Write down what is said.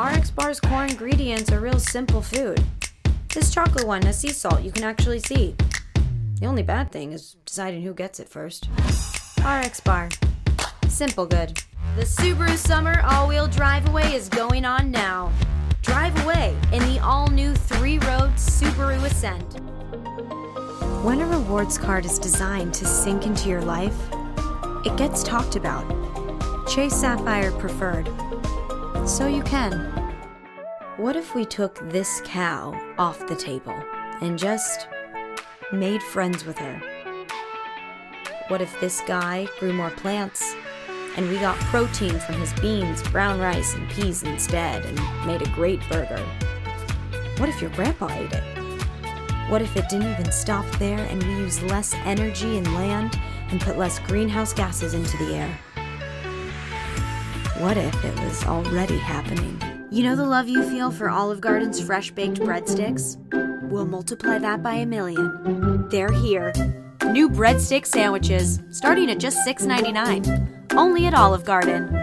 RX Bar's core ingredients are real simple food. This chocolate one has sea salt you can actually see. The only bad thing is deciding who gets it first. RX Bar. Simple good. The Subaru Summer all wheel drive away is going on now. Drive away in the all new three road Subaru Ascent. When a rewards card is designed to sink into your life, it gets talked about. Chase Sapphire preferred. So you can. What if we took this cow off the table and just made friends with her? What if this guy grew more plants and we got protein from his beans, brown rice, and peas instead and made a great burger? What if your grandpa ate it? What if it didn't even stop there and we used less energy and land and put less greenhouse gases into the air? What if it was already happening? You know the love you feel for Olive Garden's fresh baked breadsticks? We'll multiply that by a million. They're here. New breadstick sandwiches, starting at just $6.99. Only at Olive Garden.